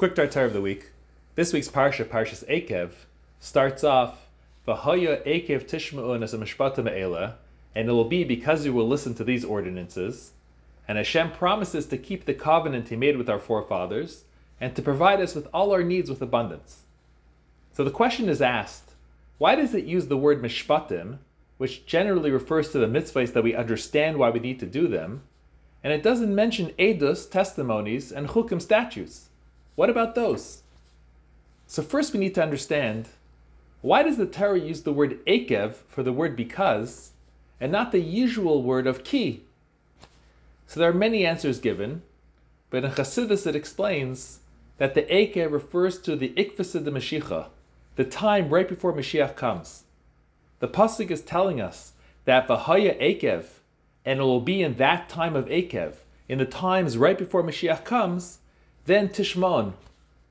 Quick Tartar of the week. This week's parsha, Parshas Eikev, starts off V'haya Akev Tishma'un as a mishpata me'ela, and it will be because you will listen to these ordinances. And Hashem promises to keep the covenant He made with our forefathers and to provide us with all our needs with abundance. So the question is asked, why does it use the word mishpatim, which generally refers to the mitzvahs that we understand why we need to do them, and it doesn't mention edus, testimonies, and chukim, statutes? What about those? So first we need to understand why does the Torah use the word akev for the word because and not the usual word of ki? So there are many answers given, but in Chassidus it explains that the akev refers to the ikvasa de Mashiach, the time right before Mashiach comes. The pasuk is telling us that Vahaya akev, and it will be in that time of akev, in the times right before Mashiach comes, then Tishmon,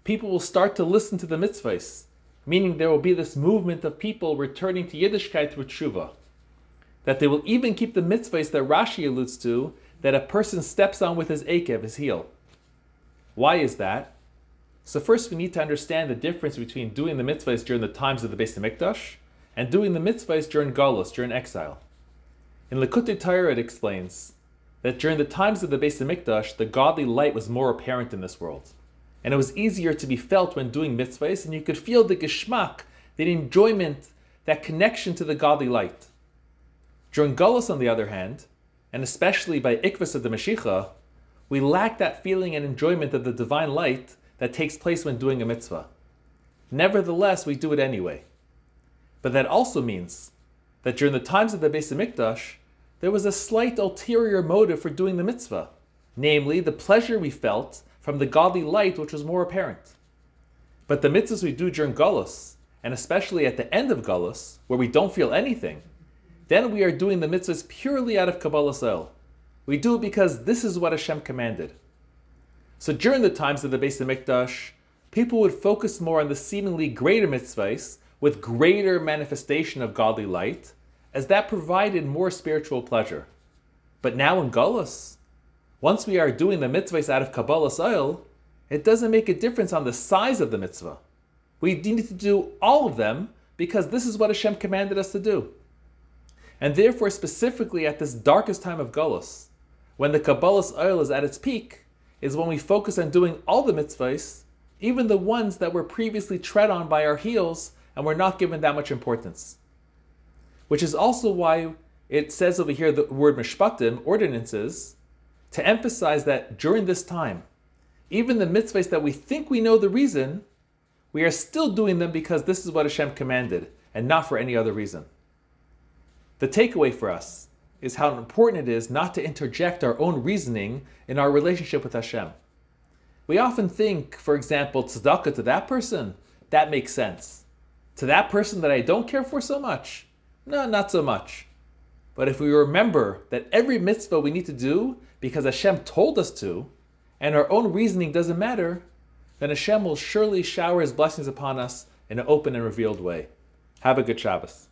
people will start to listen to the mitzvahs, meaning there will be this movement of people returning to Yiddishkeit through tshuva. That they will even keep the mitzvahs that Rashi alludes to, that a person steps on with his akev, his heel. Why is that? So first we need to understand the difference between doing the mitzvahs during the times of the Beis Hamikdash and doing the mitzvahs during Galus, during exile. In Likutei Torah it explains that during the times of the Beis Hamikdash, the godly light was more apparent in this world. And it was easier to be felt when doing mitzvahs, and you could feel the geschmack, the enjoyment, that connection to the godly light. During Gullus, on the other hand, and especially by Ikvas of the Mashiach, we lack that feeling and enjoyment of the divine light that takes place when doing a mitzvah. Nevertheless, we do it anyway. But that also means that during the times of the Beis Hamikdash, there was a slight ulterior motive for doing the mitzvah, namely the pleasure we felt from the godly light which was more apparent. But the mitzvahs we do during Gullus, and especially at the end of Gullus, where we don't feel anything, then we are doing the mitzvahs purely out of Kabbalas Ol. We do it because this is what Hashem commanded. So during the times of the Beis Hamikdash, people would focus more on the seemingly greater mitzvahs with greater manifestation of godly light, as that provided more spiritual pleasure. But now in Gullus, once we are doing the mitzvahs out of Kabbalas Ol, it doesn't make a difference on the size of the mitzvah. We need to do all of them because this is what Hashem commanded us to do. And therefore, specifically at this darkest time of Gullus, when the Kabbalas Ol is at its peak, is when we focus on doing all the mitzvahs, even the ones that were previously tread on by our heels and were not given that much importance which is also why it says over here the word mishpatim, ordinances, to emphasize that during this time, even the mitzvahs that we think we know the reason, we are still doing them because this is what Hashem commanded and not for any other reason. The takeaway for us is how important it is not to interject our own reasoning in our relationship with Hashem. We often think, for example, tzedakah to that person, that makes sense. To that person that I don't care for so much, no, not so much. But if we remember that every mitzvah we need to do because Hashem told us to, and our own reasoning doesn't matter, then Hashem will surely shower His blessings upon us in an open and revealed way. Have a good Shabbos.